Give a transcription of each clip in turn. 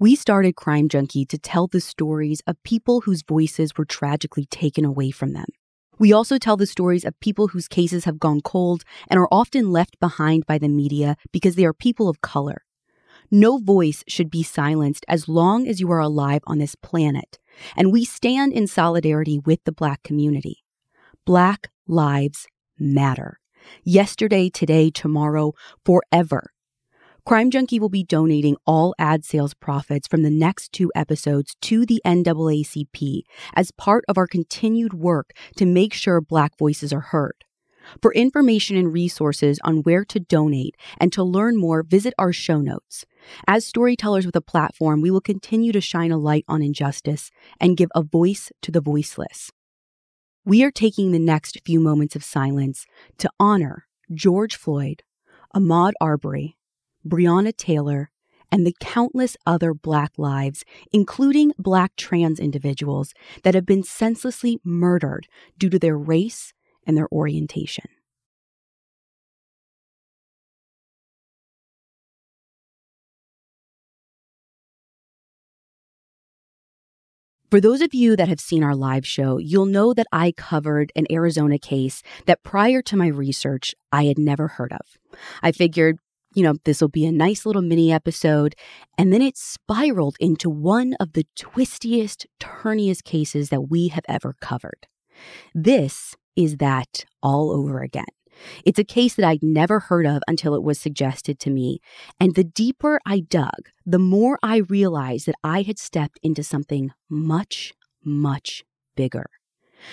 We started Crime Junkie to tell the stories of people whose voices were tragically taken away from them. We also tell the stories of people whose cases have gone cold and are often left behind by the media because they are people of color. No voice should be silenced as long as you are alive on this planet, and we stand in solidarity with the Black community. Black lives matter. Yesterday, today, tomorrow, forever. Crime Junkie will be donating all ad sales profits from the next two episodes to the NAACP as part of our continued work to make sure Black voices are heard. For information and resources on where to donate and to learn more, visit our show notes. As storytellers with a platform, we will continue to shine a light on injustice and give a voice to the voiceless. We are taking the next few moments of silence to honor George Floyd, Ahmaud Arbery, Breonna Taylor, and the countless other Black lives, including Black trans individuals, that have been senselessly murdered due to their race and their orientation. For those of you that have seen our live show, you'll know that I covered an Arizona case that prior to my research, I had never heard of. I figured, you know, this will be a nice little mini episode. And then it spiraled into one of the twistiest, turniest cases that we have ever covered. This is that all over again. It's a case that I'd never heard of until it was suggested to me. And the deeper I dug, the more I realized that I had stepped into something much, much bigger.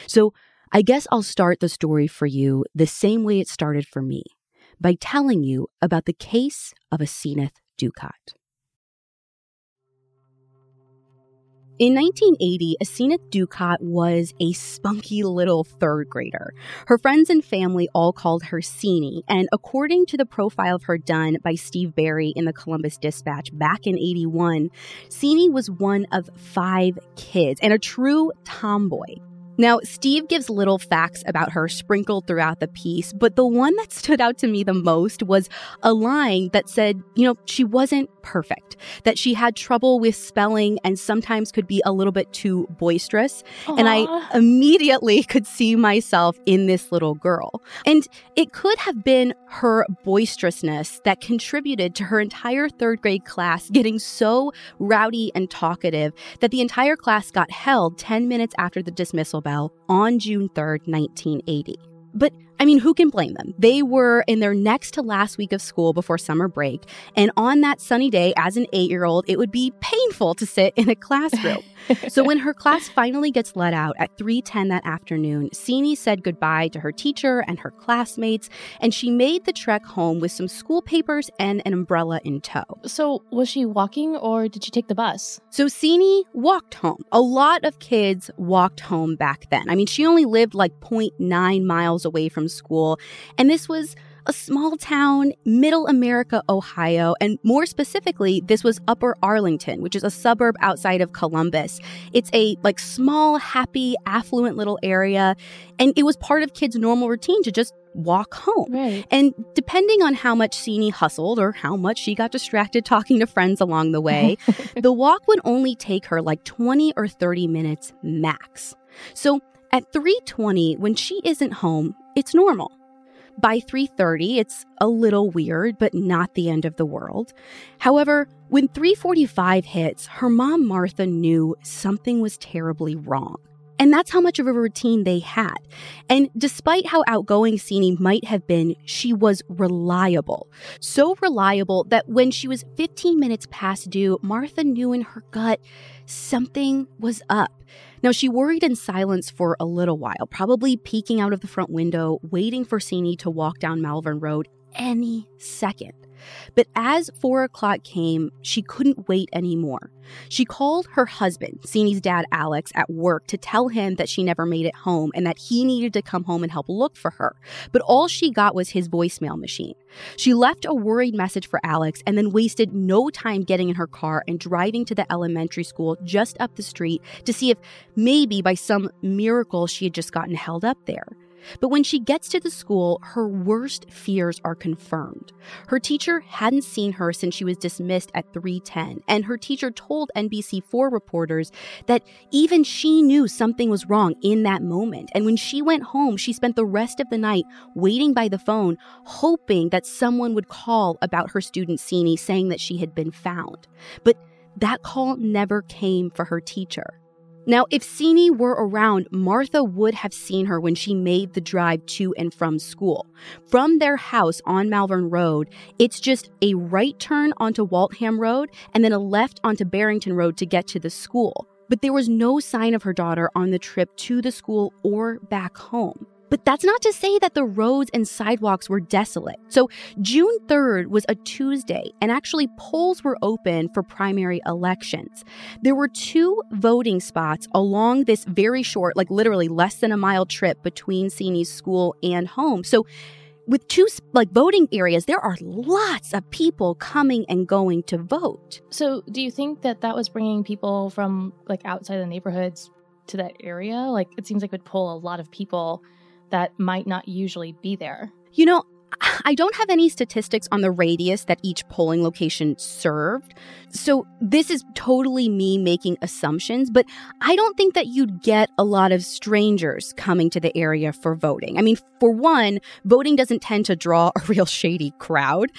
So I guess I'll start the story for you the same way it started for me by telling you about the case of Asenath Dukat. In 1980, Asenath Dukat was a spunky little third grader. Her friends and family all called her Seanie, and according to the profile of her done by Steve Berry in the Columbus Dispatch back in 81, Seanie was one of five kids and a true tomboy. Now, Steve gives little facts about her sprinkled throughout the piece, but the one that stood out to me the most was a line that said, you know, she wasn't perfect, that she had trouble with spelling and sometimes could be a little bit too boisterous. Aww. And I immediately could see myself in this little girl. And it could have been her boisterousness that contributed to her entire third grade class getting so rowdy and talkative that the entire class got held 10 minutes after the dismissal bell on June 3rd, 1980. But I mean, who can blame them? They were in their next to last week of school before summer break. And on that sunny day, as an eight year old, it would be painful to sit in a classroom. so when her class finally gets let out at 3:10 that afternoon, Seanie said goodbye to her teacher and her classmates, and she made the trek home with some school papers and an umbrella in tow. So was she walking or did she take the bus? So Seanie walked home. A lot of kids walked home back then. I mean, she only lived like 0.9 miles away from school. And this was a small town, middle America, Ohio, and more specifically, this was Upper Arlington, which is a suburb outside of Columbus. It's a like small, happy, affluent little area, and it was part of kids' normal routine to just walk home. Right. And depending on how much Seanie hustled or how much she got distracted talking to friends along the way, the walk would only take her like 20 or 30 minutes max. So at 3:20 when she isn't home, it's normal. By 3:30, it's a little weird, but not the end of the world. However, when 3:45 hits, her mom Martha knew something was terribly wrong. And that's how much of a routine they had. And despite how outgoing Seanie might have been, she was reliable. So reliable that when she was 15 minutes past due, Martha knew in her gut something was up. Now, she worried in silence for a little while, probably peeking out of the front window, waiting for Seanie to walk down Malvern Road any second. But as four o'clock came, she couldn't wait anymore. She called her husband, Seanie's dad Alex, at work to tell him that she never made it home and that he needed to come home and help look for her. But all she got was his voicemail machine. She left a worried message for Alex and then wasted no time getting in her car and driving to the elementary school just up the street to see if maybe by some miracle she had just gotten held up there. But when she gets to the school, her worst fears are confirmed. Her teacher hadn't seen her since she was dismissed at 310, and her teacher told NBC4 reporters that even she knew something was wrong in that moment. And when she went home, she spent the rest of the night waiting by the phone, hoping that someone would call about her student Sini, saying that she had been found. But that call never came for her teacher. Now, if Sini were around, Martha would have seen her when she made the drive to and from school. From their house on Malvern Road, it's just a right turn onto Waltham Road and then a left onto Barrington Road to get to the school. But there was no sign of her daughter on the trip to the school or back home. But that's not to say that the roads and sidewalks were desolate. So, June 3rd was a Tuesday, and actually, polls were open for primary elections. There were two voting spots along this very short, like literally less than a mile trip between Sini's school and home. So, with two like voting areas there are lots of people coming and going to vote so do you think that that was bringing people from like outside the neighborhoods to that area like it seems like it would pull a lot of people that might not usually be there? You know, I don't have any statistics on the radius that each polling location served. So this is totally me making assumptions, but I don't think that you'd get a lot of strangers coming to the area for voting. I mean, for one, voting doesn't tend to draw a real shady crowd.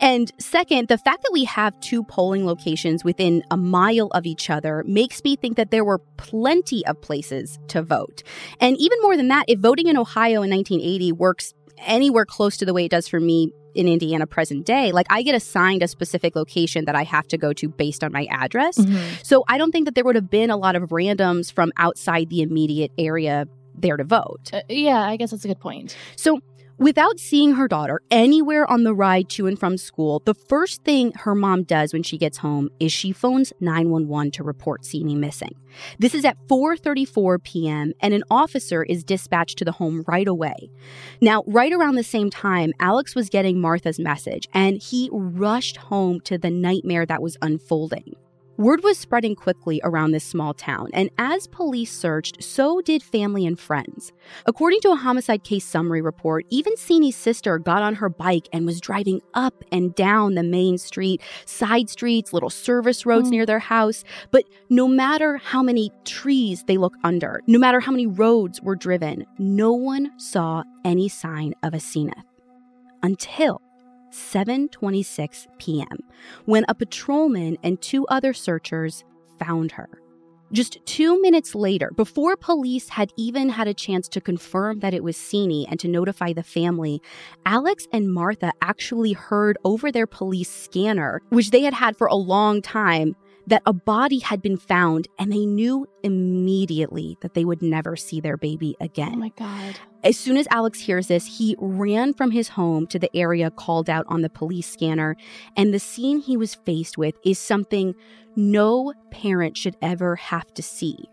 And second, the fact that we have two polling locations within a mile of each other makes me think that there were plenty of places to vote. And even more than that, if voting in Ohio in 1980 works anywhere close to the way it does for me in Indiana present day, like I get assigned a specific location that I have to go to based on my address. Mm-hmm. So I don't think that there would have been a lot of randoms from outside the immediate area there to vote. Uh, yeah, I guess that's a good point. So Without seeing her daughter anywhere on the ride to and from school, the first thing her mom does when she gets home is she phones 911 to report Sini missing. This is at 4:34 p.m. and an officer is dispatched to the home right away. Now, right around the same time, Alex was getting Martha's message and he rushed home to the nightmare that was unfolding. Word was spreading quickly around this small town, and as police searched, so did family and friends. According to a homicide case summary report, even Sini's sister got on her bike and was driving up and down the main street, side streets, little service roads mm. near their house. But no matter how many trees they looked under, no matter how many roads were driven, no one saw any sign of Asenath. Until 7:26 p.m. when a patrolman and two other searchers found her. Just two minutes later, before police had even had a chance to confirm that it was Sini and to notify the family, Alex and Martha actually heard over their police scanner, which they had had for a long time, that a body had been found and they knew immediately that they would never see their baby again. Oh my God. As soon as Alex hears this, he ran from his home to the area called out on the police scanner. And the scene he was faced with is something no parent should ever have to see.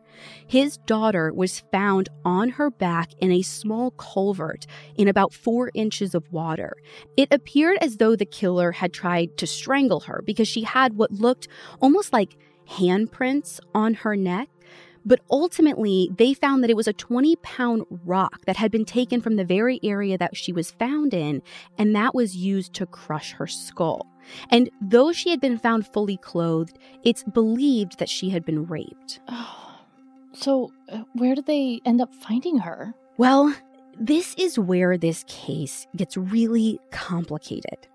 His daughter was found on her back in a small culvert in about four inches of water. It appeared as though the killer had tried to strangle her because she had what looked almost like handprints on her neck. But ultimately, they found that it was a 20 pound rock that had been taken from the very area that she was found in, and that was used to crush her skull. And though she had been found fully clothed, it's believed that she had been raped. Oh. So, uh, where did they end up finding her? Well, this is where this case gets really complicated.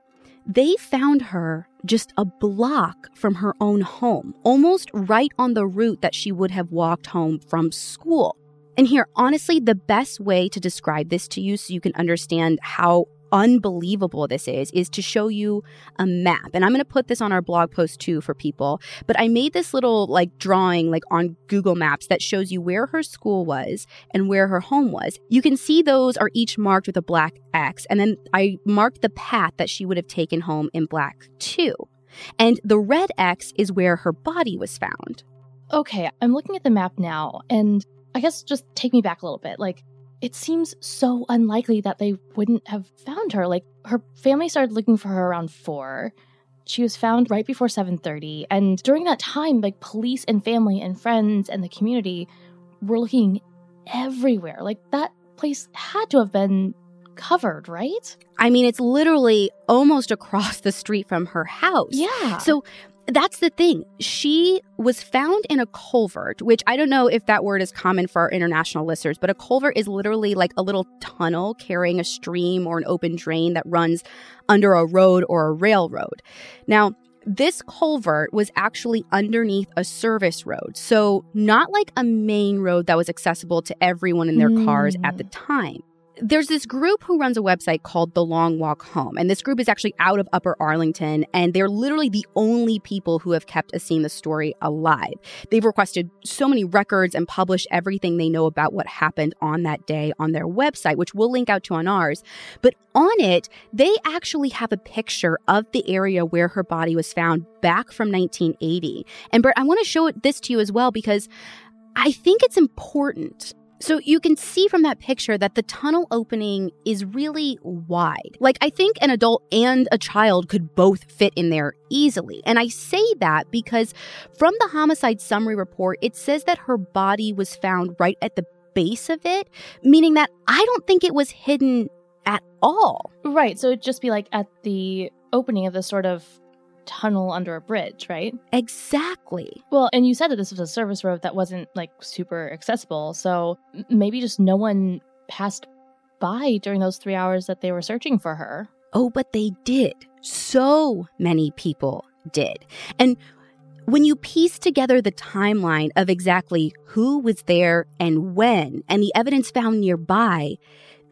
They found her just a block from her own home, almost right on the route that she would have walked home from school. And here, honestly, the best way to describe this to you so you can understand how unbelievable this is is to show you a map. And I'm going to put this on our blog post too for people. But I made this little like drawing like on Google Maps that shows you where her school was and where her home was. You can see those are each marked with a black X. And then I marked the path that she would have taken home in black too. And the red X is where her body was found. Okay, I'm looking at the map now and I guess just take me back a little bit. Like it seems so unlikely that they wouldn't have found her. Like her family started looking for her around 4. She was found right before 7:30 and during that time like police and family and friends and the community were looking everywhere. Like that place had to have been covered, right? I mean, it's literally almost across the street from her house. Yeah. So that's the thing. She was found in a culvert, which I don't know if that word is common for our international listeners, but a culvert is literally like a little tunnel carrying a stream or an open drain that runs under a road or a railroad. Now, this culvert was actually underneath a service road, so not like a main road that was accessible to everyone in their mm. cars at the time there's this group who runs a website called The Long Walk Home. And this group is actually out of Upper Arlington. And they're literally the only people who have kept Asim the story alive. They've requested so many records and published everything they know about what happened on that day on their website, which we'll link out to on ours. But on it, they actually have a picture of the area where her body was found back from 1980. And Brit, I want to show this to you as well because I think it's important so you can see from that picture that the tunnel opening is really wide. Like I think an adult and a child could both fit in there easily. And I say that because from the homicide summary report, it says that her body was found right at the base of it, meaning that I don't think it was hidden at all. Right. So it'd just be like at the opening of the sort of tunnel under a bridge, right? Exactly. Well, and you said that this was a service road that wasn't like super accessible. So maybe just no one passed by during those three hours that they were searching for her. Oh, but they did. So many people did. And when you piece together the timeline of exactly who was there and when, and the evidence found nearby,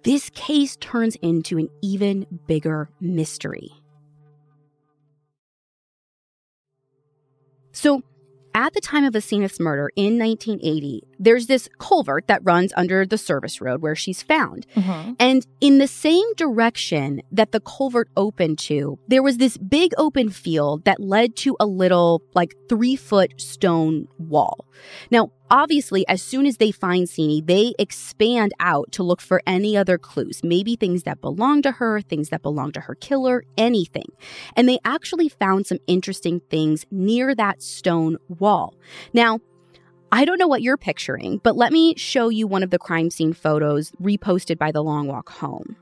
this case turns into an even bigger mystery. So, at the time of Asenath's murder in 1980, there's this culvert that runs under the service road where she's found. Mm-hmm. And in the same direction that the culvert opened to, there was this big open field that led to a little, like, three foot stone wall. Now, obviously, as soon as they find Sini, they expand out to look for any other clues, maybe things that belong to her, things that belong to her killer, anything. And they actually found some interesting things near that stone wall. Now, I don't know what you're picturing, but let me show you one of the crime scene photos reposted by the Long Walk Home.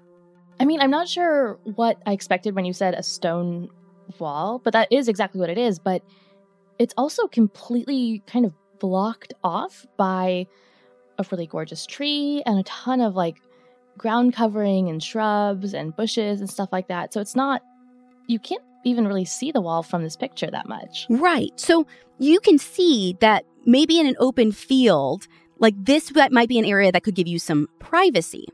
I mean, I'm not sure what I expected when you said a stone wall, but that is exactly what it is. But it's also completely kind of blocked off by a really gorgeous tree and a ton of like ground covering and shrubs and bushes and stuff like that. So it's not, you can't even really see the wall from this picture that much. Right. So you can see that maybe in an open field, like this that might be an area that could give you some privacy.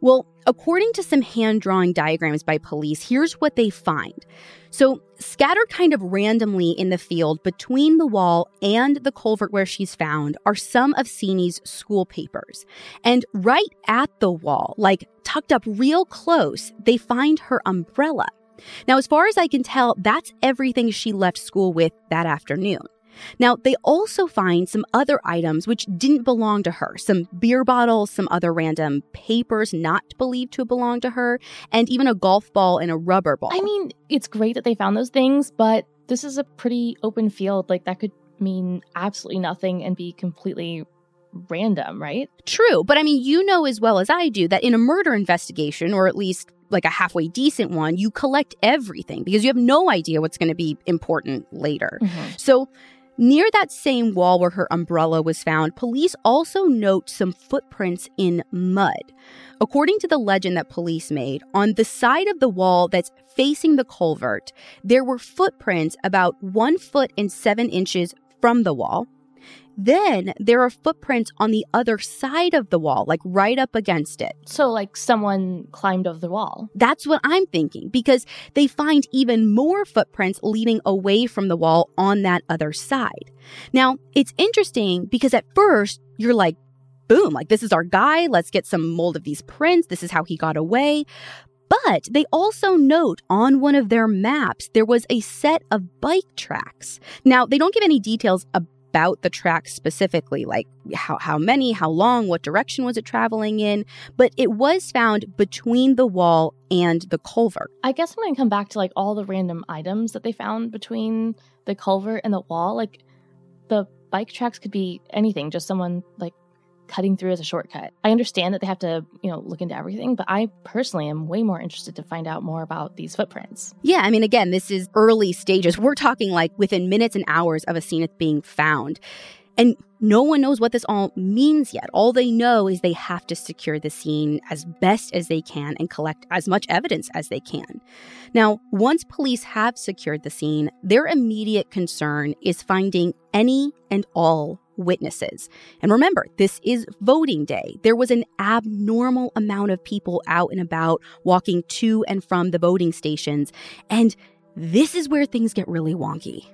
Well, according to some hand drawing diagrams by police, here's what they find. So, scattered kind of randomly in the field between the wall and the culvert where she's found are some of Sini's school papers. And right at the wall, like tucked up real close, they find her umbrella. Now, as far as I can tell, that's everything she left school with that afternoon. Now, they also find some other items which didn't belong to her some beer bottles, some other random papers not believed to belong to her, and even a golf ball and a rubber ball. I mean, it's great that they found those things, but this is a pretty open field. Like, that could mean absolutely nothing and be completely random, right? True. But I mean, you know as well as I do that in a murder investigation, or at least like a halfway decent one, you collect everything because you have no idea what's going to be important later. Mm-hmm. So, Near that same wall where her umbrella was found, police also note some footprints in mud. According to the legend that police made, on the side of the wall that's facing the culvert, there were footprints about one foot and seven inches from the wall, then there are footprints on the other side of the wall, like right up against it. So, like someone climbed over the wall. That's what I'm thinking, because they find even more footprints leading away from the wall on that other side. Now, it's interesting because at first you're like, boom, like this is our guy. Let's get some mold of these prints. This is how he got away. But they also note on one of their maps there was a set of bike tracks. Now, they don't give any details about about the track specifically, like how, how many, how long, what direction was it traveling in, but it was found between the wall and the culvert. I guess I'm going to come back to like all the random items that they found between the culvert and the wall. Like the bike tracks could be anything, just someone like cutting through as a shortcut. I understand that they have to, you know, look into everything, but I personally am way more interested to find out more about these footprints. Yeah, I mean, again, this is early stages. We're talking like within minutes and hours of Asenath being found. And no one knows what this all means yet. All they know is they have to secure the scene as best as they can and collect as much evidence as they can. Now, once police have secured the scene, their immediate concern is finding any and all witnesses. And remember, this is voting day. There was an abnormal amount of people out and about walking to and from the voting stations. And this is where things get really wonky.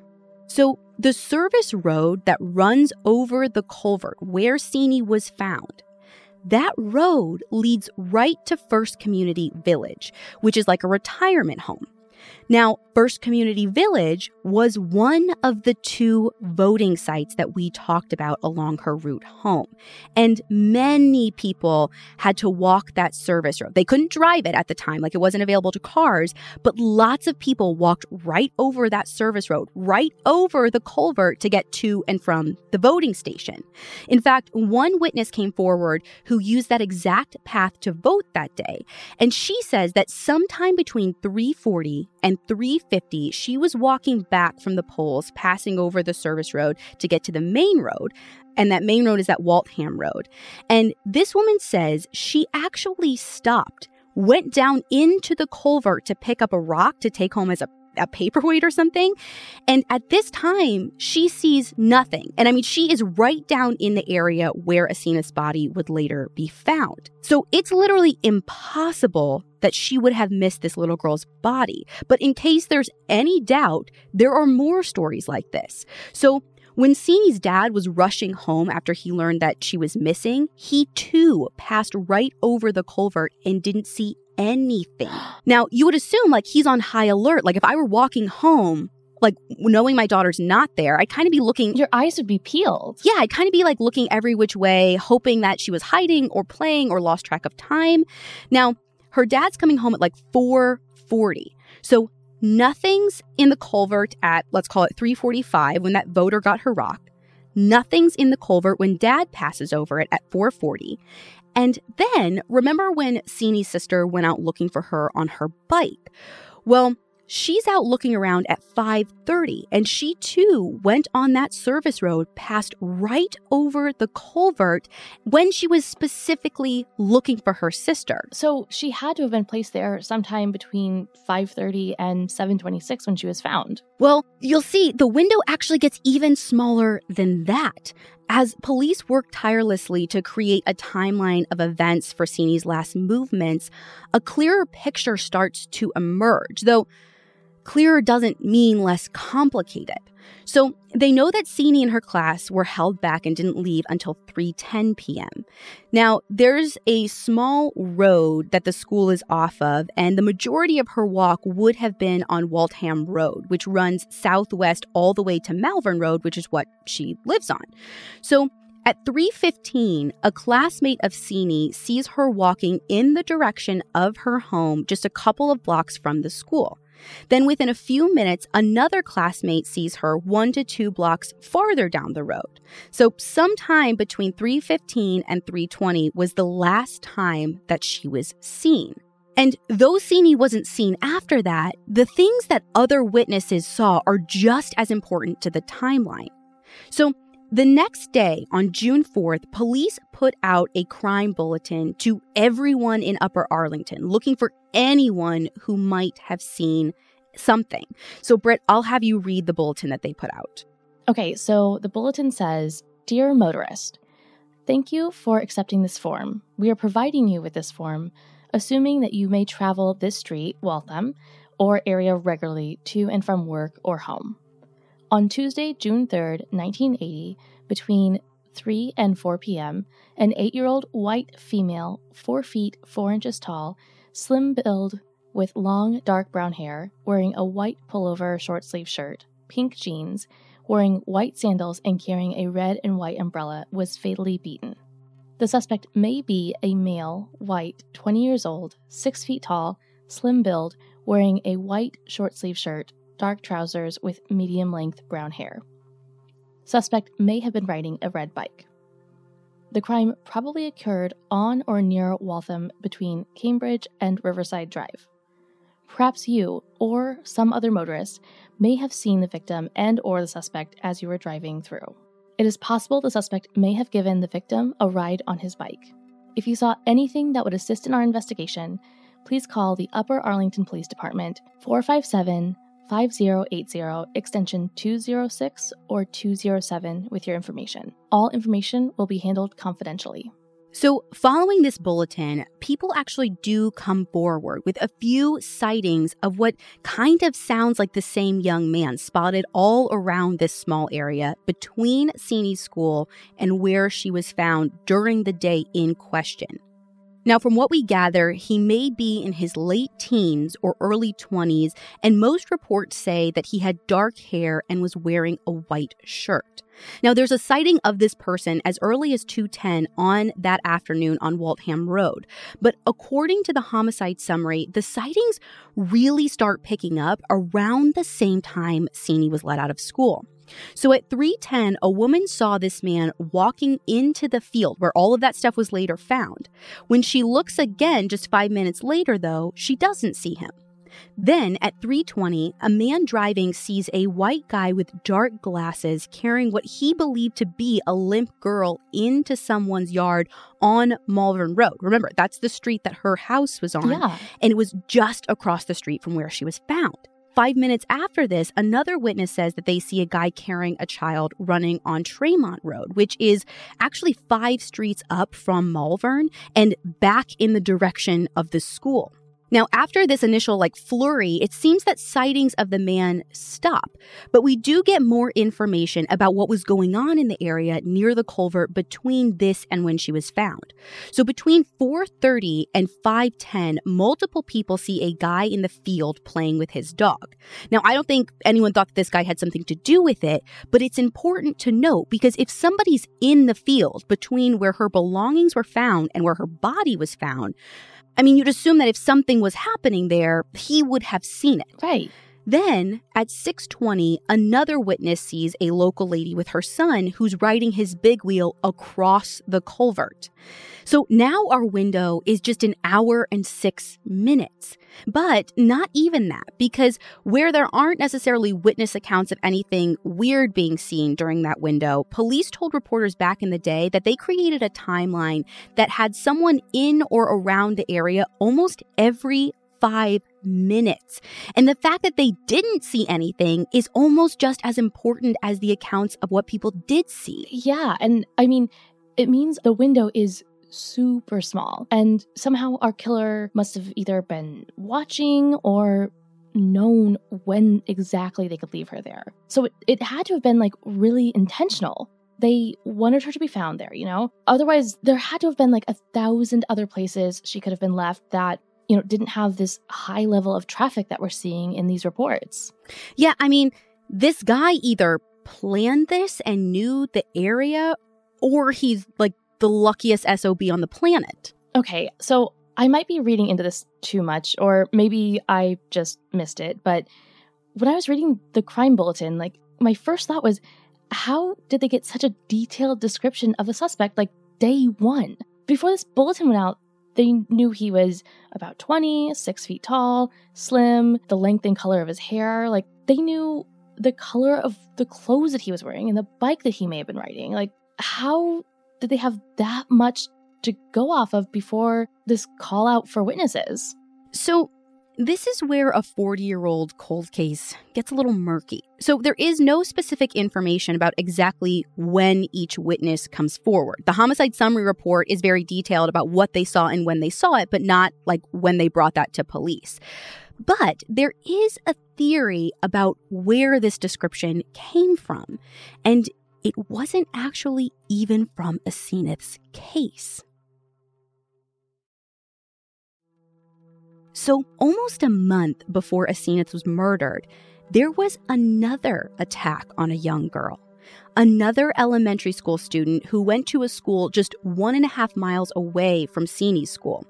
So, the service road that runs over the culvert where Sini was found, that road leads right to First Community Village, which is like a retirement home. Now, First Community Village was one of the two voting sites that we talked about along her route home. And many people had to walk that service road. They couldn't drive it at the time, like it wasn't available to cars, but lots of people walked right over that service road, right over the culvert to get to and from the voting station. In fact, one witness came forward who used that exact path to vote that day. And she says that sometime between 340 and 350, she was walking back from the polls, passing over the service road to get to the main road. And that main road is at Waltham Road. And this woman says she actually stopped, went down into the culvert to pick up a rock to take home as a a paperweight or something. And at this time, she sees nothing. And I mean, she is right down in the area where Asenath's body would later be found. So it's literally impossible that she would have missed this little girl's body. But in case there's any doubt, there are more stories like this. So when Sini's dad was rushing home after he learned that she was missing, he too passed right over the culvert and didn't see anything. Now, you would assume like he's on high alert. Like if I were walking home, like knowing my daughter's not there, I'd kind of be looking. Your eyes would be peeled. Yeah, I'd kind of be like looking every which way, hoping that she was hiding or playing or lost track of time. Now, her dad's coming home at like 440. So nothing's in the culvert at let's call it 345 when that voter got her rock. Nothing's in the culvert when dad passes over it at 440. And then remember when Sini's sister went out looking for her on her bike? Well, she's out looking around at 5:30 and she too went on that service road passed right over the culvert when she was specifically looking for her sister. So she had to have been placed there sometime between 5:30 and 7:26 when she was found. Well, you'll see the window actually gets even smaller than that. As police work tirelessly to create a timeline of events for Sini's last movements, a clearer picture starts to emerge, though clearer doesn't mean less complicated. So they know that Sini and her class were held back and didn't leave until 3:10 p.m. Now, there's a small road that the school is off of, and the majority of her walk would have been on Waltham Road, which runs southwest all the way to Malvern Road, which is what she lives on. So at 3:15, a classmate of Sini sees her walking in the direction of her home just a couple of blocks from the school. Then, within a few minutes, another classmate sees her one to two blocks farther down the road. So, sometime between 315 and 320 was the last time that she was seen. And though Sini wasn't seen after that, the things that other witnesses saw are just as important to the timeline. So, the next day, on June 4th, police put out a crime bulletin to everyone in Upper Arlington looking for anyone who might have seen something. So, Brit, I'll have you read the bulletin that they put out. Okay, so the bulletin says Dear motorist, thank you for accepting this form. We are providing you with this form, assuming that you may travel this street, Waltham, or area regularly to and from work or home. On Tuesday, June 3rd, 1980, between 3 and 4 p.m., an eight year old white female, 4 feet 4 inches tall, slim build, with long dark brown hair, wearing a white pullover short sleeve shirt, pink jeans, wearing white sandals, and carrying a red and white umbrella, was fatally beaten. The suspect may be a male, white, 20 years old, 6 feet tall, slim build, wearing a white short sleeve shirt, dark trousers with medium length brown hair. Suspect may have been riding a red bike. the crime probably occurred on or near Waltham between Cambridge and Riverside Drive. Perhaps you or some other motorist may have seen the victim and or the suspect as you were driving through. It is possible the suspect may have given the victim a ride on his bike. If you saw anything that would assist in our investigation, please call the Upper Arlington Police Department 457 5080 extension 206 or 207 with your information. All information will be handled confidentially. So, following this bulletin, people actually do come forward with a few sightings of what kind of sounds like the same young man spotted all around this small area between Seeney's school and where she was found during the day in question. Now, from what we gather, he may be in his late teens or early 20s, and most reports say that he had dark hair and was wearing a white shirt. Now, there's a sighting of this person as early as 210 on that afternoon on Waltham Road. But according to the homicide summary, the sightings really start picking up around the same time Seeney was let out of school. So at 3:10, a woman saw this man walking into the field where all of that stuff was later found. When she looks again just 5 minutes later though, she doesn't see him. Then at 3:20, a man driving sees a white guy with dark glasses carrying what he believed to be a limp girl into someone's yard on Malvern Road. Remember, that's the street that her house was on, Yeah. and it was just across the street from where she was found. Five minutes after this, another witness says that they see a guy carrying a child running on Tremont Road, which is actually five streets up from Malvern and back in the direction of the school. Now, after this initial like flurry, it seems that sightings of the man stop, but we do get more information about what was going on in the area near the culvert between this and when she was found. So between 4:30 and 5:10, multiple people see a guy in the field playing with his dog. Now, I don't think anyone thought this guy had something to do with it, but it's important to note because if somebody's in the field between where her belongings were found and where her body was found, I mean, you'd assume that if something was happening there, he would have seen it. Right. Then at 6:20, another witness sees a local lady with her son who's riding his big wheel across the culvert. So now our window is just an hour and 6 minutes. But not even that because where there aren't necessarily witness accounts of anything weird being seen during that window, police told reporters back in the day that they created a timeline that had someone in or around the area almost every five minutes. And the fact that they didn't see anything is almost just as important as the accounts of what people did see. Yeah. And I mean, it means the window is super small. And somehow our killer must have either been watching or known when exactly they could leave her there. So it, it had to have been like really intentional. They wanted her to be found there, you know? Otherwise, there had to have been like a thousand other places she could have been left that, you know, didn't have this high level of traffic that we're seeing in these reports. Yeah, I mean, this guy either planned this and knew the area, or he's like the luckiest SOB on the planet. Okay, so I might be reading into this too much, or maybe I just missed it, but when I was reading the crime bulletin, like my first thought was, how did they get such a detailed description of a suspect like day one? Before this bulletin went out, they knew he was about 20, six feet tall, slim, the length and color of his hair. Like they knew the color of the clothes that he was wearing and the bike that he may have been riding. Like, how did they have that much to go off of before this call out for witnesses? So, this is where a 40 year old cold case gets a little murky. So, there is no specific information about exactly when each witness comes forward. The homicide summary report is very detailed about what they saw and when they saw it, but not like when they brought that to police. But there is a theory about where this description came from, and it wasn't actually even from Asenath's case. So, almost a month before Asenath was murdered, there was another attack on a young girl. another elementary school student who went to a school just one and a half miles away from Seeney's school.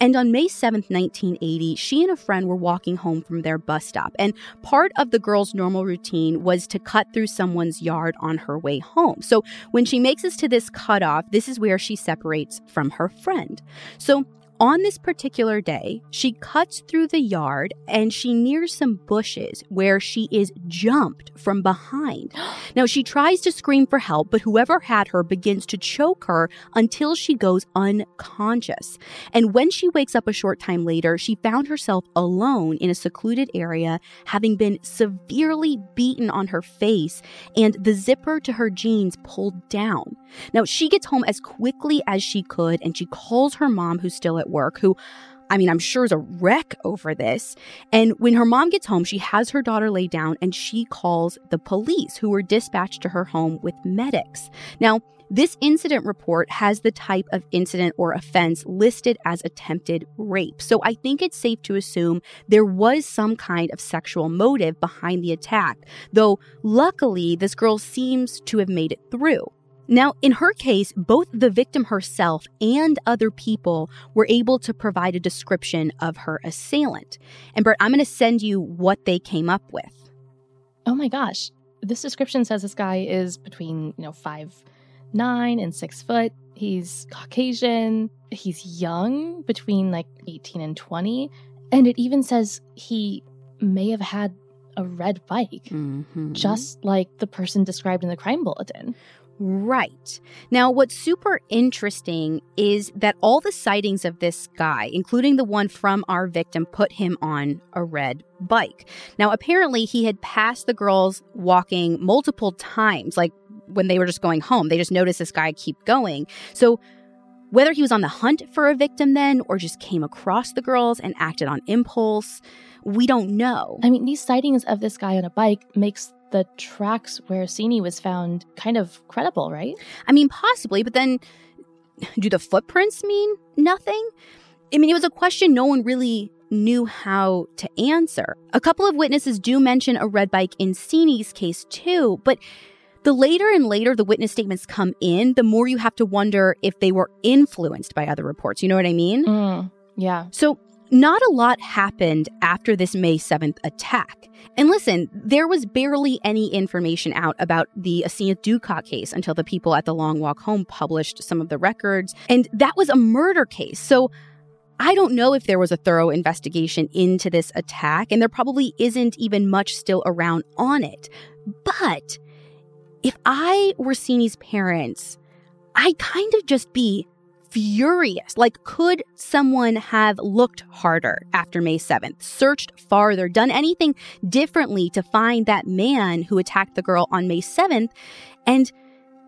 And on May 7, 1980, she and a friend were walking home from their bus stop. And part of the girl's normal routine was to cut through someone's yard on her way home. So when she makes it to this cutoff, this is where she separates from her friend. So on this particular day, she cuts through the yard and she nears some bushes where she is jumped from behind. Now, she tries to scream for help, but whoever had her begins to choke her until she goes unconscious. And when she wakes up a short time later, she found herself alone in a secluded area, having been severely beaten on her face and the zipper to her jeans pulled down. Now, she gets home as quickly as she could and she calls her mom, who's still work, who I mean, I'm sure is a wreck over this. And when her mom gets home, she has her daughter lay down and she calls the police, who were dispatched to her home with medics. Now, this incident report has the type of incident or offense listed as attempted rape. So I think it's safe to assume there was some kind of sexual motive behind the attack, though luckily this girl seems to have made it through. Now, in her case, both the victim herself and other people were able to provide a description of her assailant. And Brit, I'm going to send you what they came up with. Oh my gosh. This description says this guy is between, you know, five nine and six foot. He's Caucasian. He's young, between like 18 and 20. And it even says he may have had a red bike, mm-hmm. just like the person described in the crime bulletin. Right. Now, what's super interesting is that all the sightings of this guy, including the one from our victim, put him on a red bike. Now, apparently, he had passed the girls walking multiple times, like when they were just going home. They just noticed this guy keep going. So, whether he was on the hunt for a victim then or just came across the girls and acted on impulse, we don't know. I mean, these sightings of this guy on a bike makes the tracks where Sini was found kind of credible, right? I mean, possibly, but then do the footprints mean nothing? I mean, it was a question no one really knew how to answer. A couple of witnesses do mention a red bike in Sini's case too, but the later and later the witness statements come in, the more you have to wonder if they were influenced by other reports. You know what I mean? Mm, yeah. So not a lot happened after this May 7th attack. And listen, there was barely any information out about the Asenath Dukat case until the people at the Long Walk Home published some of the records. And that was a murder case. So I don't know if there was a thorough investigation into this attack, and there probably isn't even much still around on it. But if I were Sini's parents, I'd kind of just be furious. Like, could someone have looked harder after May 7th, searched farther, done anything differently to find that man who attacked the girl on May 7th? And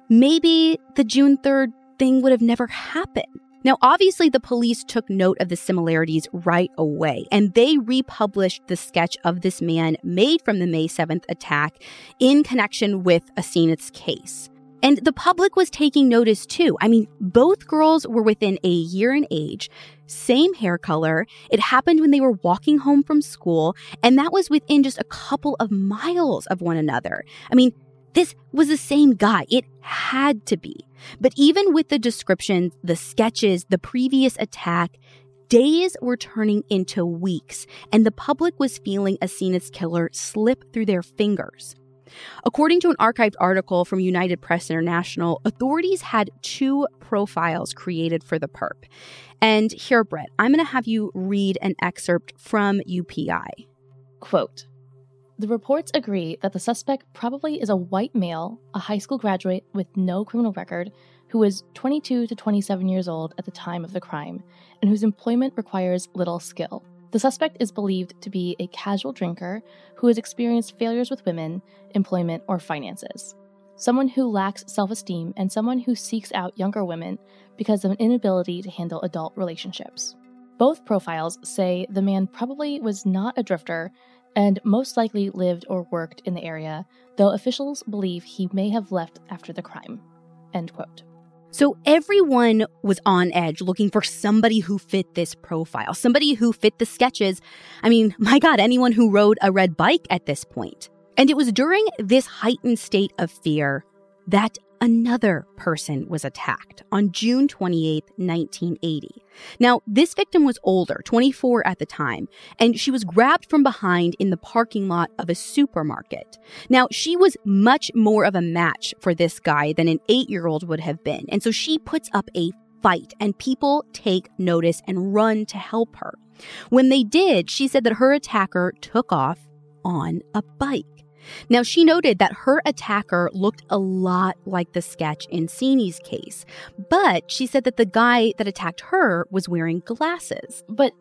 maybe the June 3rd thing would have never happened. Now, obviously, the police took note of the similarities right away, and they republished the sketch of this man made from the May 7th attack in connection with Asenath's case. And the public was taking notice too. I mean, both girls were within a year in age, same hair color. It happened when they were walking home from school, and that was within just a couple of miles of one another. I mean, this was the same guy. It had to be. But even with the descriptions, the sketches, the previous attack, days were turning into weeks, and the public was feeling a Asenath's killer slip through their fingers. According to an archived article from United Press International, authorities had two profiles created for the perp. And here, Brit, I'm going to have you read an excerpt from UPI. Quote The reports agree that the suspect probably is a white male, a high school graduate with no criminal record, who was 22 to 27 years old at the time of the crime, and whose employment requires little skill. The suspect is believed to be a casual drinker who has experienced failures with women, employment, or finances. Someone who lacks self esteem and someone who seeks out younger women because of an inability to handle adult relationships. Both profiles say the man probably was not a drifter and most likely lived or worked in the area, though officials believe he may have left after the crime. End quote. So everyone was on edge looking for somebody who fit this profile, somebody who fit the sketches. I mean, my God, anyone who rode a red bike at this point. And it was during this heightened state of fear that another person was attacked on June 28, 1980. Now, this victim was older, 24 at the time, and she was grabbed from behind in the parking lot of a supermarket. Now, she was much more of a match for this guy than an eight year old would have been, and so she puts up a fight, and people take notice and run to help her. When they did, she said that her attacker took off on a bike. Now, she noted that her attacker looked a lot like the sketch in Seeney's case, but she said that the guy that attacked her was wearing glasses. But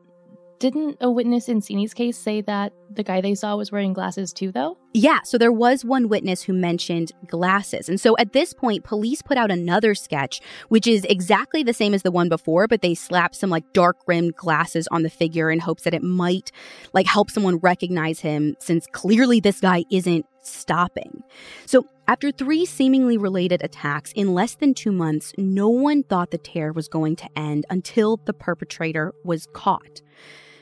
didn't a witness in Seeney's case say that the guy they saw was wearing glasses too, though? Yeah, so there was one witness who mentioned glasses. And so at this point, police put out another sketch, which is exactly the same as the one before, but they slapped some like dark rimmed glasses on the figure in hopes that it might like help someone recognize him since clearly this guy isn't stopping. So after three seemingly related attacks in less than two months, no one thought the tear was going to end until the perpetrator was caught.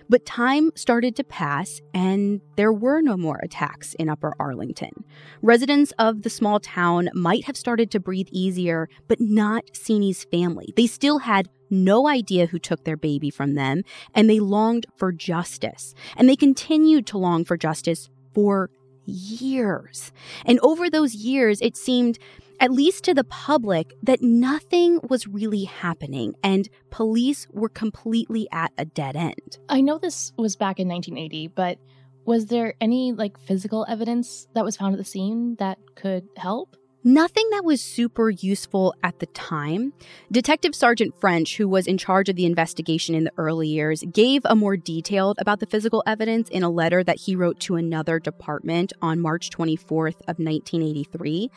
But time started to pass, and there were no more attacks in Upper Arlington. Residents of the small town might have started to breathe easier, but not Seeney's family. They still had no idea who took their baby from them, and they longed for justice. And they continued to long for justice for years. And over those years, it seemed at least to the public, that nothing was really happening and police were completely at a dead end. I know this was back in 1980, but was there any like physical evidence that was found at the scene that could help? Nothing that was super useful at the time. Detective Sergeant French, who was in charge of the investigation in the early years, gave a more detailed about the physical evidence in a letter that he wrote to another department on March 24th of 1983.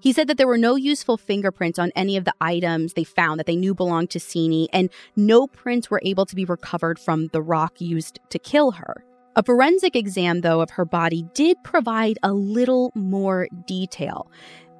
He said that there were no useful fingerprints on any of the items they found that they knew belonged to Seeney, and no prints were able to be recovered from the rock used to kill her. A forensic exam, though, of her body did provide a little more detail.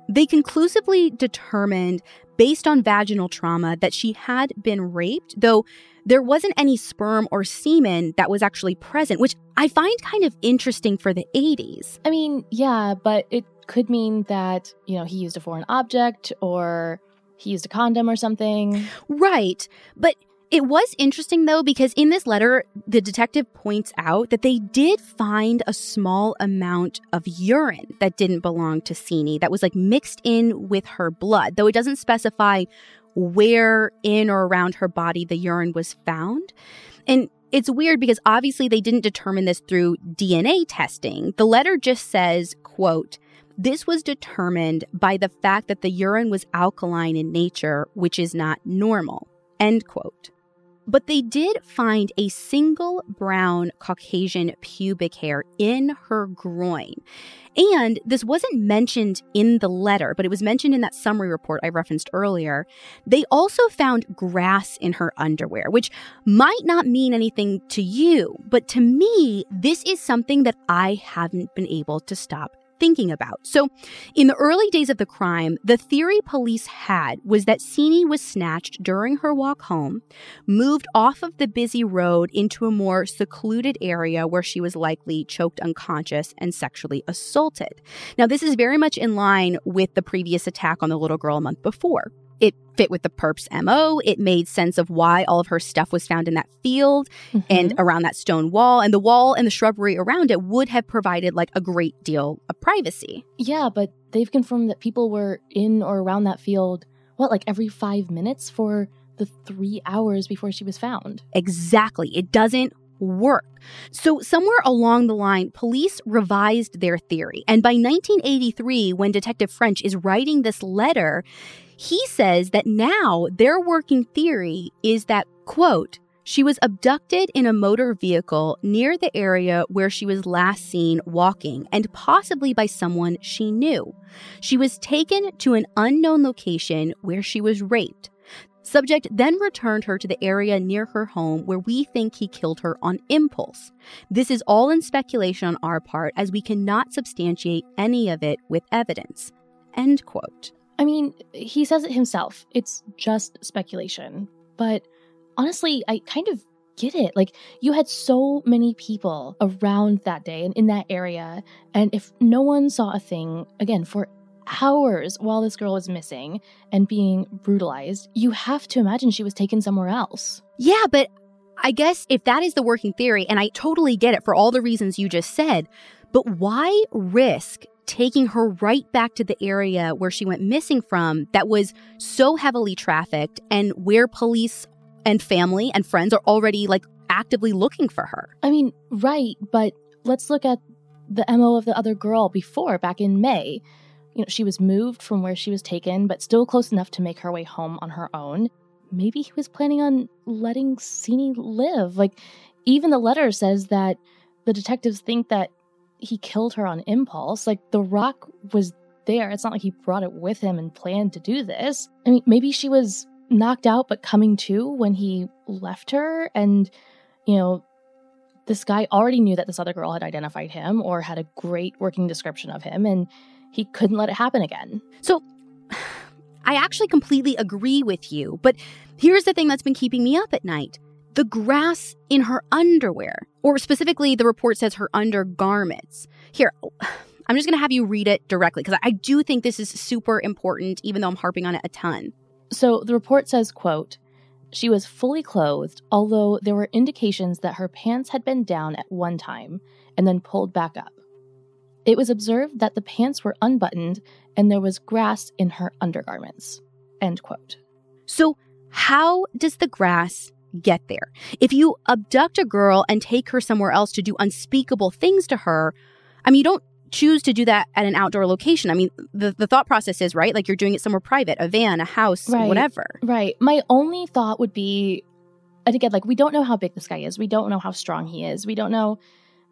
They conclusively determined, based on vaginal trauma, that she had been raped, though there wasn't any sperm or semen that was actually present, which I find kind of interesting for the 80s. I mean, yeah, but it could mean that, you know, he used a foreign object or he used a condom or something. Right. But it was interesting though, because in this letter, the detective points out that they did find a small amount of urine that didn't belong to Seeney that was like mixed in with her blood, though it doesn't specify where in or around her body the urine was found. And it's weird because obviously they didn't determine this through DNA testing. The letter just says, quote, this was determined by the fact that the urine was alkaline in nature, which is not normal. End quote. But they did find a single brown Caucasian pubic hair in her groin. And this wasn't mentioned in the letter, but it was mentioned in that summary report I referenced earlier. They also found grass in her underwear, which might not mean anything to you, but to me, this is something that I haven't been able to stop thinking about. So, in the early days of the crime, the theory police had was that Seeney was snatched during her walk home, moved off of the busy road into a more secluded area where she was likely choked unconscious and sexually assaulted. Now, this is very much in line with the previous attack on the little girl a month before. It fit with the perp's MO. It made sense of why all of her stuff was found in that field mm-hmm. and around that stone wall. And the wall and the shrubbery around it would have provided like a great deal of privacy. Yeah, but they've confirmed that people were in or around that field, what, like every five minutes for the three hours before she was found? Exactly. It doesn't work. So, somewhere along the line, police revised their theory. And by 1983, when Detective French is writing this letter, he says that now their working theory is that, quote, she was abducted in a motor vehicle near the area where she was last seen walking and possibly by someone she knew. She was taken to an unknown location where she was raped. Subject then returned her to the area near her home where we think he killed her on impulse. This is all in speculation on our part as we cannot substantiate any of it with evidence. End quote. I mean, he says it himself. It's just speculation. But honestly, I kind of get it. Like, you had so many people around that day and in that area. And if no one saw a thing, again, for hours while this girl was missing and being brutalized, you have to imagine she was taken somewhere else. Yeah, but I guess if that is the working theory, and I totally get it for all the reasons you just said, but why risk taking her right back to the area where she went missing from that was so heavily trafficked and where police and family and friends are already like actively looking for her? I mean, right, but let's look at the MO of the other girl before, back in May. You know, she was moved from where she was taken, but still close enough to make her way home on her own. Maybe he was planning on letting Sini live. Like, even the letter says that the detectives think that he killed her on impulse. Like, the rock was there. It's not like he brought it with him and planned to do this. I mean, maybe she was knocked out but coming to when he left her and you know this guy already knew that this other girl had identified him or had a great working description of him and he couldn't let it happen again. So I actually completely agree with you, but here's the thing that's been keeping me up at night. The grass in her underwear, or specifically the report says her undergarments. Here, I'm just going to have you read it directly because I do think this is super important even though I'm harping on it a ton. So the report says, quote, she was fully clothed, although there were indications that her pants had been down at one time and then pulled back up. It was observed that the pants were unbuttoned and there was grass in her undergarments. End quote. So, how does the grass get there? If you abduct a girl and take her somewhere else to do unspeakable things to her, I mean, you don't choose to do that at an outdoor location. I mean, the, the thought process is, right? Like you're doing it somewhere private, a van, a house, right, whatever. Right. My only thought would be, and again, like we don't know how big this guy is. We don't know how strong he is. We don't know,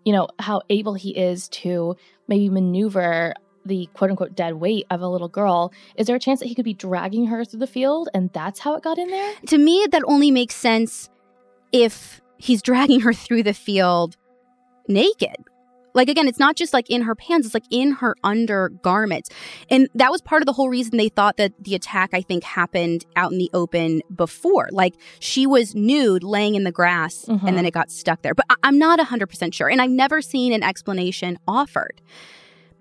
you know, how able he is to maybe maneuver the quote unquote dead weight of a little girl. Is there a chance that he could be dragging her through the field and that's how it got in there? To me, that only makes sense if he's dragging her through the field naked like again, it's not just like in her pants, it's like in her undergarments. And that was part of the whole reason they thought that the attack, I think, happened out in the open before. Like she was nude laying in the grass mm-hmm. and then it got stuck there. But I- I'm not 100% sure. And I've never seen an explanation offered.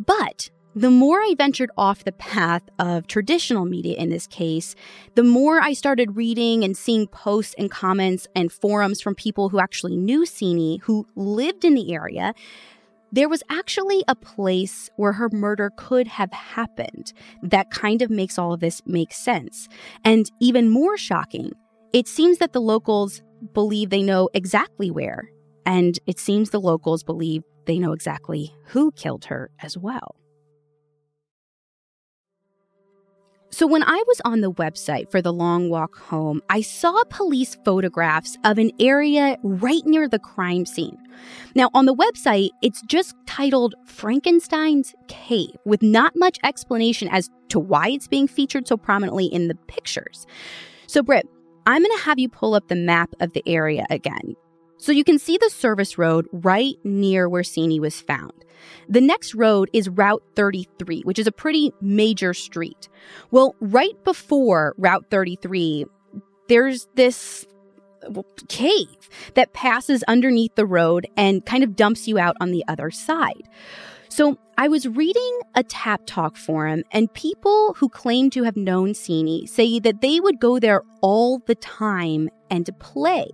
But the more I ventured off the path of traditional media in this case, the more I started reading and seeing posts and comments and forums from people who actually knew Sini, who lived in the area, there was actually a place where her murder could have happened. That kind of makes all of this make sense. And even more shocking, it seems that the locals believe they know exactly where. And it seems the locals believe they know exactly who killed her as well. So, when I was on the website for the long walk home, I saw police photographs of an area right near the crime scene. Now, on the website, it's just titled Frankenstein's Cave, with not much explanation as to why it's being featured so prominently in the pictures. So, Brit, I'm going to have you pull up the map of the area again. So you can see the service road right near where Sini was found. The next road is Route 33, which is a pretty major street. Well, right before Route 33, there's this cave that passes underneath the road and kind of dumps you out on the other side. So I was reading a Tapatalk forum, and people who claim to have known Sini say that they would go there all the time and play.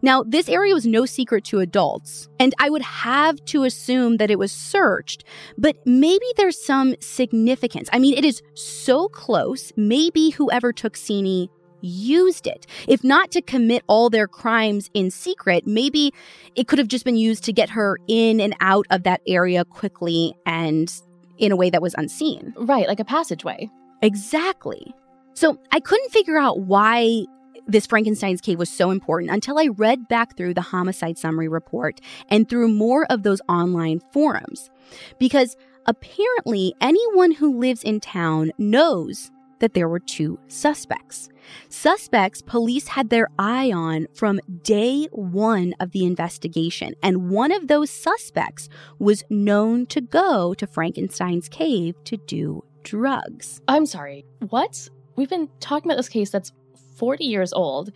Now, this area was no secret to adults, and I would have to assume that it was searched, but maybe there's some significance. I mean, it is so close. Maybe whoever took Sini used it. If not to commit all their crimes in secret, maybe it could have just been used to get her in and out of that area quickly and in a way that was unseen. Right, like a passageway. Exactly. So I couldn't figure out why this Frankenstein's cave was so important until I read back through the homicide summary report and through more of those online forums. Because apparently, anyone who lives in town knows that there were two suspects. Suspects police had their eye on from day one of the investigation, and one of those suspects was known to go to Frankenstein's cave to do drugs. I'm sorry, what? We've been talking about this case that's 40 years old,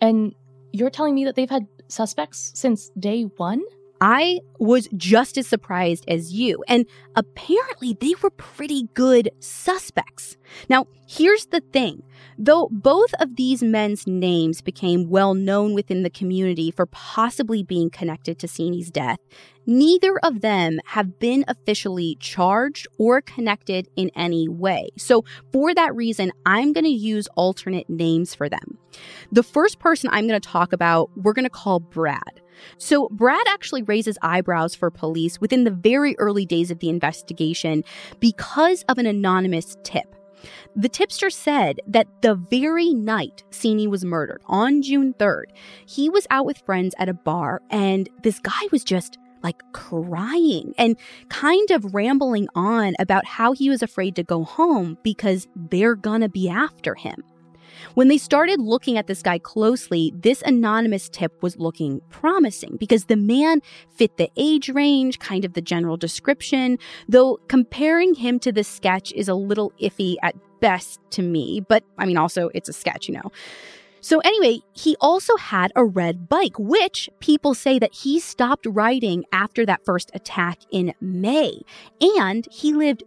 and you're telling me that they've had suspects since day one? I was just as surprised as you, and apparently they were pretty good suspects. Now, here's the thing though both of these men's names became well known within the community for possibly being connected to Seeney's death, neither of them have been officially charged or connected in any way. So, for that reason, I'm going to use alternate names for them. The first person I'm going to talk about, we're going to call Brad. So, Brad actually raises eyebrows for police within the very early days of the investigation because of an anonymous tip. The tipster said that the very night Seeney was murdered, on June 3rd, he was out with friends at a bar and this guy was just like crying and kind of rambling on about how he was afraid to go home because they're gonna be after him. When they started looking at this guy closely, this anonymous tip was looking promising because the man fit the age range, kind of the general description, though comparing him to the sketch is a little iffy at best to me, but I mean, also, it's a sketch, you know. So, anyway, he also had a red bike, which people say that he stopped riding after that first attack in May. And he lived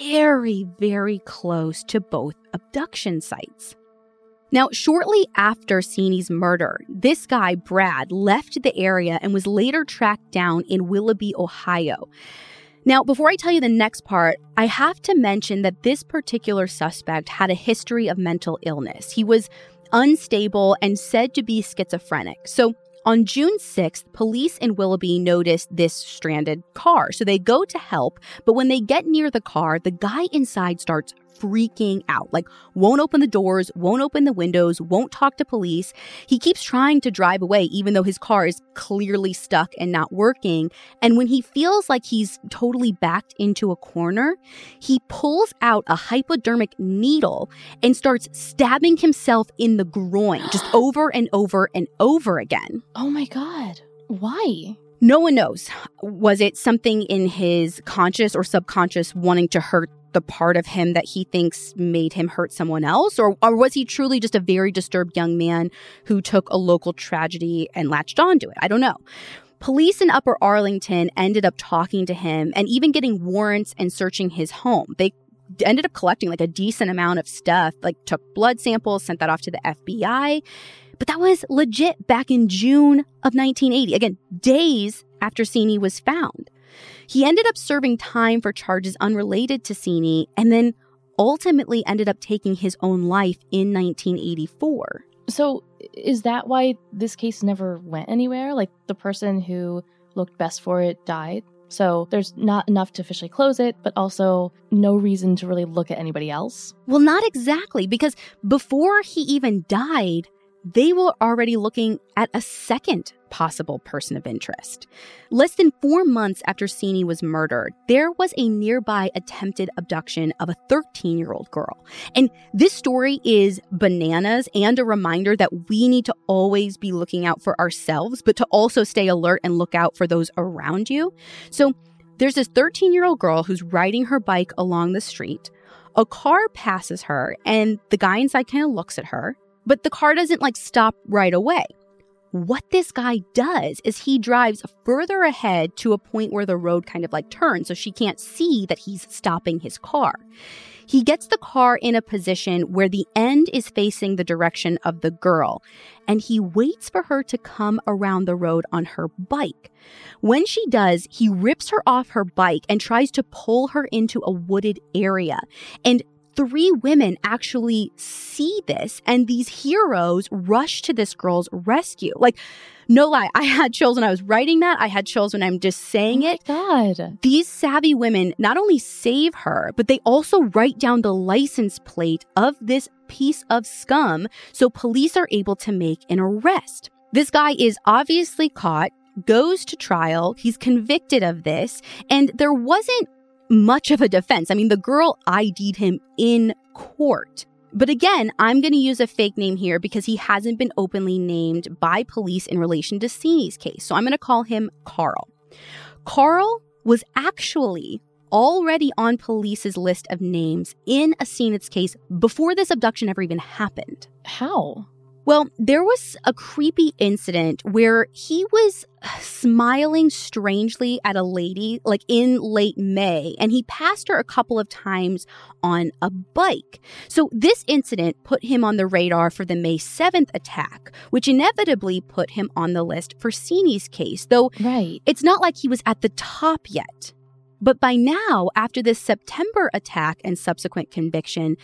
very, very close to both abduction sites. Now, shortly after Seeney's murder, this guy, Brad, left the area and was later tracked down in Willoughby, Ohio. Now, before I tell you the next part, I have to mention that this particular suspect had a history of mental illness. He was unstable and said to be schizophrenic. So, on June 6th, police in Willoughby noticed this stranded car. So they go to help, but when they get near the car, the guy inside starts freaking out. Like, won't open the doors, won't open the windows, won't talk to police. He keeps trying to drive away, even though his car is clearly stuck and not working. And when he feels like he's totally backed into a corner, he pulls out a hypodermic needle and starts stabbing himself in the groin just over and over and over again. Oh my God. Why? No one knows. Was it something in his conscious or subconscious wanting to hurt the part of him that he thinks made him hurt someone else? Or, or was he truly just a very disturbed young man who took a local tragedy and latched onto it? I don't know. Police in Upper Arlington ended up talking to him and even getting warrants and searching his home. They ended up collecting like a decent amount of stuff, like took blood samples, sent that off to the FBI. But that was legit back in June of 1980. Again, days after Seeney was found. He ended up serving time for charges unrelated to Seeney and then ultimately ended up taking his own life in 1984. So, is that why this case never went anywhere? Like the person who looked best for it died? So there's not enough to officially close it, but also no reason to really look at anybody else? Well, not exactly, because before he even died, they were already looking at a second possible person of interest. Less than four months after Seeney was murdered, there was a nearby attempted abduction of a 13 year old girl. And this story is bananas and a reminder that we need to always be looking out for ourselves, but to also stay alert and look out for those around you. So there's this 13 year old girl who's riding her bike along the street. A car passes her, and the guy inside kind of looks at her. But the car doesn't like stop right away. What this guy does is he drives further ahead to a point where the road kind of like turns so she can't see that he's stopping his car. He gets the car in a position where the end is facing the direction of the girl, and he waits for her to come around the road on her bike. When she does, he rips her off her bike and tries to pull her into a wooded area. And three women actually see this and these heroes rush to this girl's rescue. Like, no lie, I had chills when I was writing that. I had chills when I'm just saying oh it. God. These savvy women not only save her, but they also write down the license plate of this piece of scum so police are able to make an arrest. This guy is obviously caught, goes to trial, he's convicted of this, and there wasn't much of a defense. I mean, the girl ID'd him in court. But again, I'm going to use a fake name here because he hasn't been openly named by police in relation to Seeney's case. So I'm going to call him Carl. Carl was actually already on police's list of names in Asenath's case before this abduction ever even happened. How? Well, there was a creepy incident where he was smiling strangely at a lady, like in late May, and he passed her a couple of times on a bike. So, this incident put him on the radar for the May 7th attack, which inevitably put him on the list for Seeney's case, though Right. it's not like he was at the top yet. But by now, after this September attack and subsequent conviction,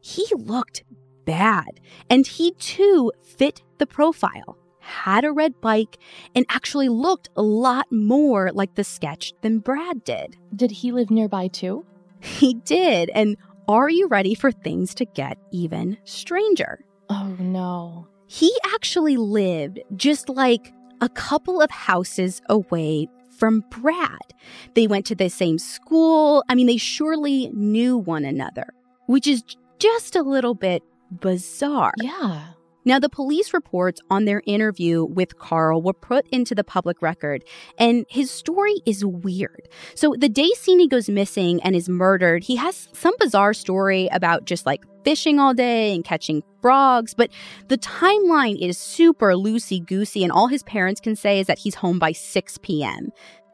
he looked bad. And he too fit the profile, had a red bike, and actually looked a lot more like the sketch than Brad did. Did he live nearby too? He did. And are you ready for things to get even stranger? Oh no. He actually lived just like a couple of houses away from Brad. They went to the same school. I mean, they surely knew one another, which is just a little bit bizarre. Yeah. Now, the police reports on their interview with Carl were put into the public record, and his story is weird. So, the day Sini goes missing and is murdered, he has some bizarre story about just like fishing all day and catching frogs, but the timeline is super loosey goosey, and all his parents can say is that he's home by 6 p.m.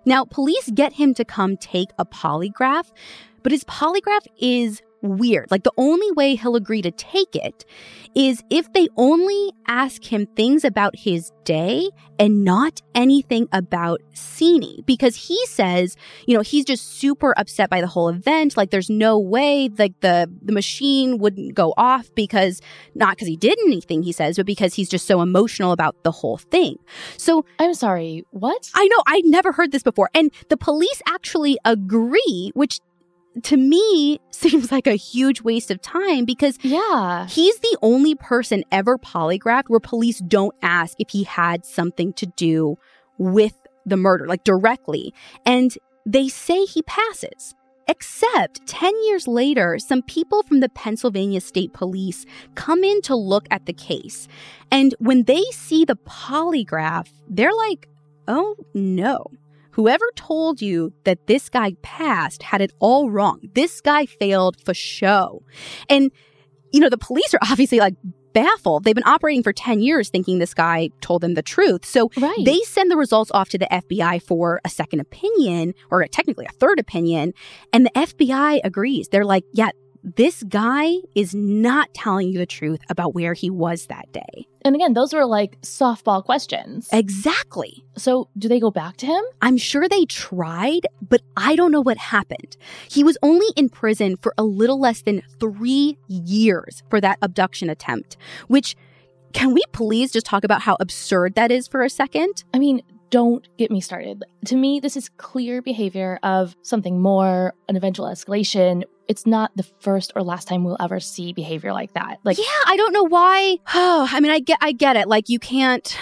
Now, police get him to come take a polygraph, but his polygraph is weird. Like the only way he'll agree to take it is if they only ask him things about his day and not anything about Sini because he says, you know, he's just super upset by the whole event. Like there's no way like the the machine wouldn't go off because not because he did anything he says, but because he's just so emotional about the whole thing. So I'm sorry. What? I know I never heard this before and the police actually agree, which to me seems like a huge waste of time because yeah. He's the only person ever polygraphed where police don't ask if he had something to do with the murder, like directly. And they say he passes. Except 10 years later, some people from the Pennsylvania State Police come in to look at the case. And when they see the polygraph, they're like, oh no. Whoever told you that this guy passed had it all wrong. This guy failed for show. And, you know, the police are obviously like baffled. They've been operating for 10 years thinking this guy told them the truth. So Right. they send the results off to the FBI for a second opinion, or technically a third opinion. And the FBI agrees. They're like, yeah, this guy is not telling you the truth about where he was that day. and again, those were like softball questions. Exactly. So do they go back to him? I'm sure they tried, but I don't know what happened. He was only in prison for a little less than three years for that abduction attempt, which can we please just talk about how absurd that is for a second? I mean, don't get me started. To me, this is clear behavior of something more, an eventual escalation. It's not the first or last time we'll ever see behavior like that. Like, yeah, I don't know why. Oh, I mean, I get, I get it. Like, you can't,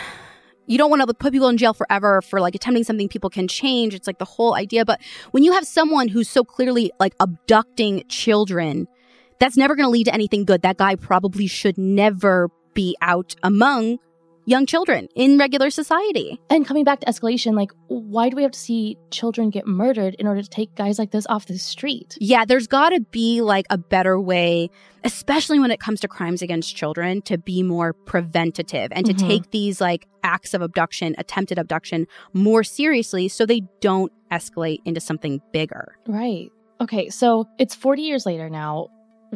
you don't want to put people in jail forever for like attempting something people can change. It's like the whole idea. But when you have someone who's so clearly like abducting children, that's never going to lead to anything good. That guy probably should never be out among young children in regular society. and coming back to escalation, like, why do we have to see children get murdered in order to take guys like this off the street? Yeah, there's got to be like a better way, especially when it comes to crimes against children, to be more preventative and to Mhm. take these like acts of abduction, attempted abduction, more seriously so they don't escalate into something bigger. Right. Okay, so it's 40 years later now.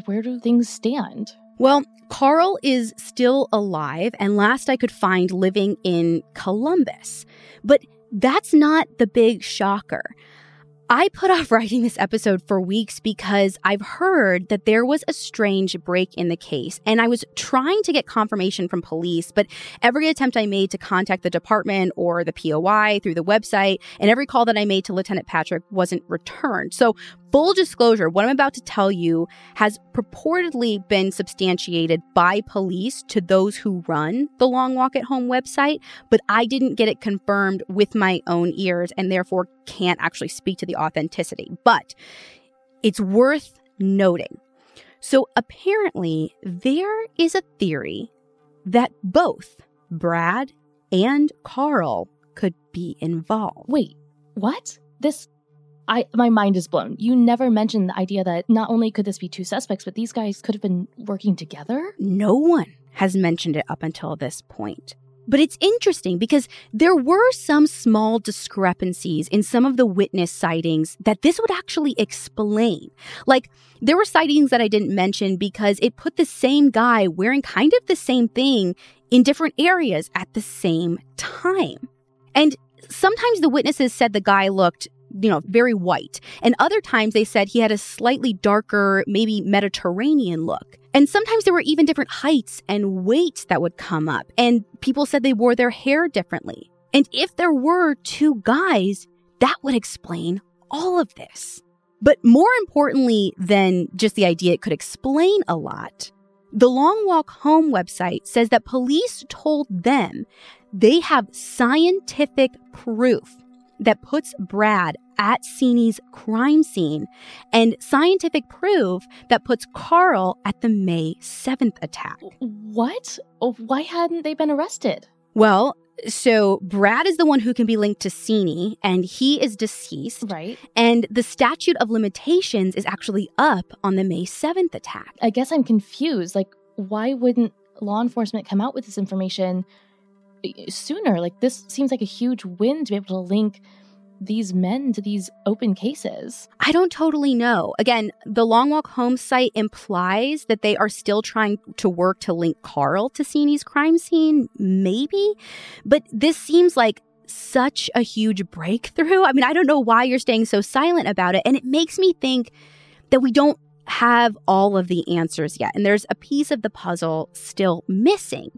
Where do things stand? Well, Carl is still alive and last I could find living in Columbus. But that's not the big shocker. I put off writing this episode for weeks because I've heard that there was a strange break in the case, and I was trying to get confirmation from police, but every attempt I made to contact the department or the POI through the website, and every call that I made to Lieutenant Patrick wasn't returned. So, full disclosure, what I'm about to tell you has purportedly been substantiated by police to those who run the Long Walk at Home website, but I didn't get it confirmed with my own ears and therefore can't actually speak to the authenticity. But it's worth noting. So apparently, there is a theory that both Brad and Carl could be involved. Wait, what? This I my mind is blown. You never mentioned the idea that not only could this be two suspects, but these guys could have been working together? No one has mentioned it up until this point. But it's interesting because there were some small discrepancies in some of the witness sightings that this would actually explain. Like, there were sightings that I didn't mention because it put the same guy wearing kind of the same thing in different areas at the same time. And sometimes the witnesses said the guy looked you know, very white. And other times they said he had a slightly darker, maybe Mediterranean look. And sometimes there were even different heights and weights that would come up, and people said they wore their hair differently. And if there were two guys, that would explain all of this. But more importantly than just the idea it could explain a lot, the Long Walk Home website says that police told them they have scientific proof that puts Brad at Seeney's crime scene and scientific proof that puts Carl at the May 7th attack. What? Oh, why hadn't they been arrested? Well, so Brad is the one who can be linked to Seeney, and he is deceased. Right. And the statute of limitations is actually up on the May 7th attack. I guess I'm confused. Like, why wouldn't law enforcement come out with this information sooner? Like, this seems like a huge win to be able to link these men to these open cases? I don't totally know. Again, the Long Walk Home site implies that they are still trying to work to link Carl to Seeney's crime scene, maybe. But this seems like such a huge breakthrough. I mean, I don't know why you're staying so silent about it. And it makes me think that we don't have all of the answers yet. And there's a piece of the puzzle still missing.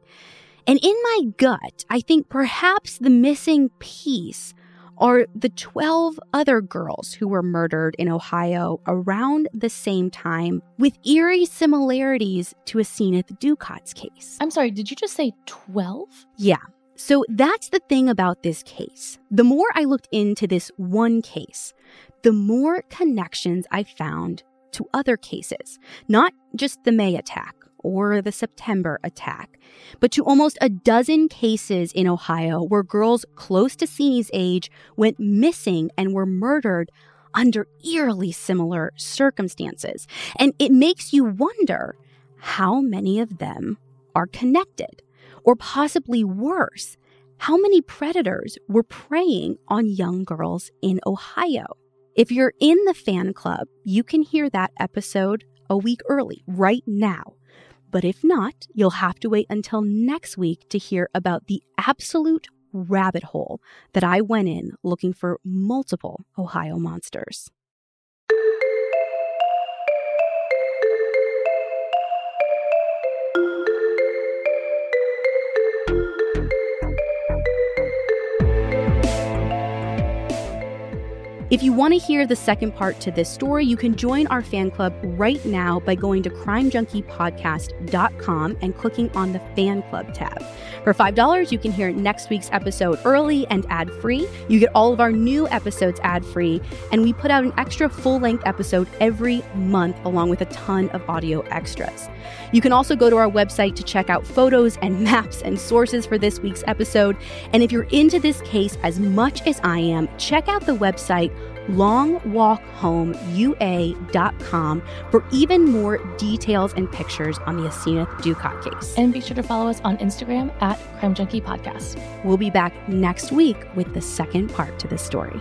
And in my gut, I think perhaps the missing piece are the 12 other girls who were murdered in Ohio around the same time with eerie similarities to Asenath Dukat's case. I'm sorry, did you just say 12? Yeah. So that's the thing about this case. The more I looked into this one case, the more connections I found to other cases, not just the May attack or the September attack, but to almost a dozen cases in Ohio where girls close to Seeney's age went missing and were murdered under eerily similar circumstances. And it makes you wonder how many of them are connected, or possibly worse, how many predators were preying on young girls in Ohio. If you're in the fan club, you can hear that episode a week early right now. But if not, you'll have to wait until next week to hear about the absolute rabbit hole that I went in looking for multiple Ohio monsters. If you want to hear the second part to this story, you can join our fan club right now by going to crimejunkiepodcast.com and clicking on the fan club tab. For $5, you can hear next week's episode early and ad free. You get all of our new episodes ad free, and we put out an extra full length episode every month along with a ton of audio extras. You can also go to our website to check out photos and maps and sources for this week's episode. And if you're into this case as much as I am, check out the website longwalkhomeua.com for even more details and pictures on the Asenath Dukat case. And be sure to follow us on Instagram at Crime Junkie Podcast. We'll be back next week with the second part to this story.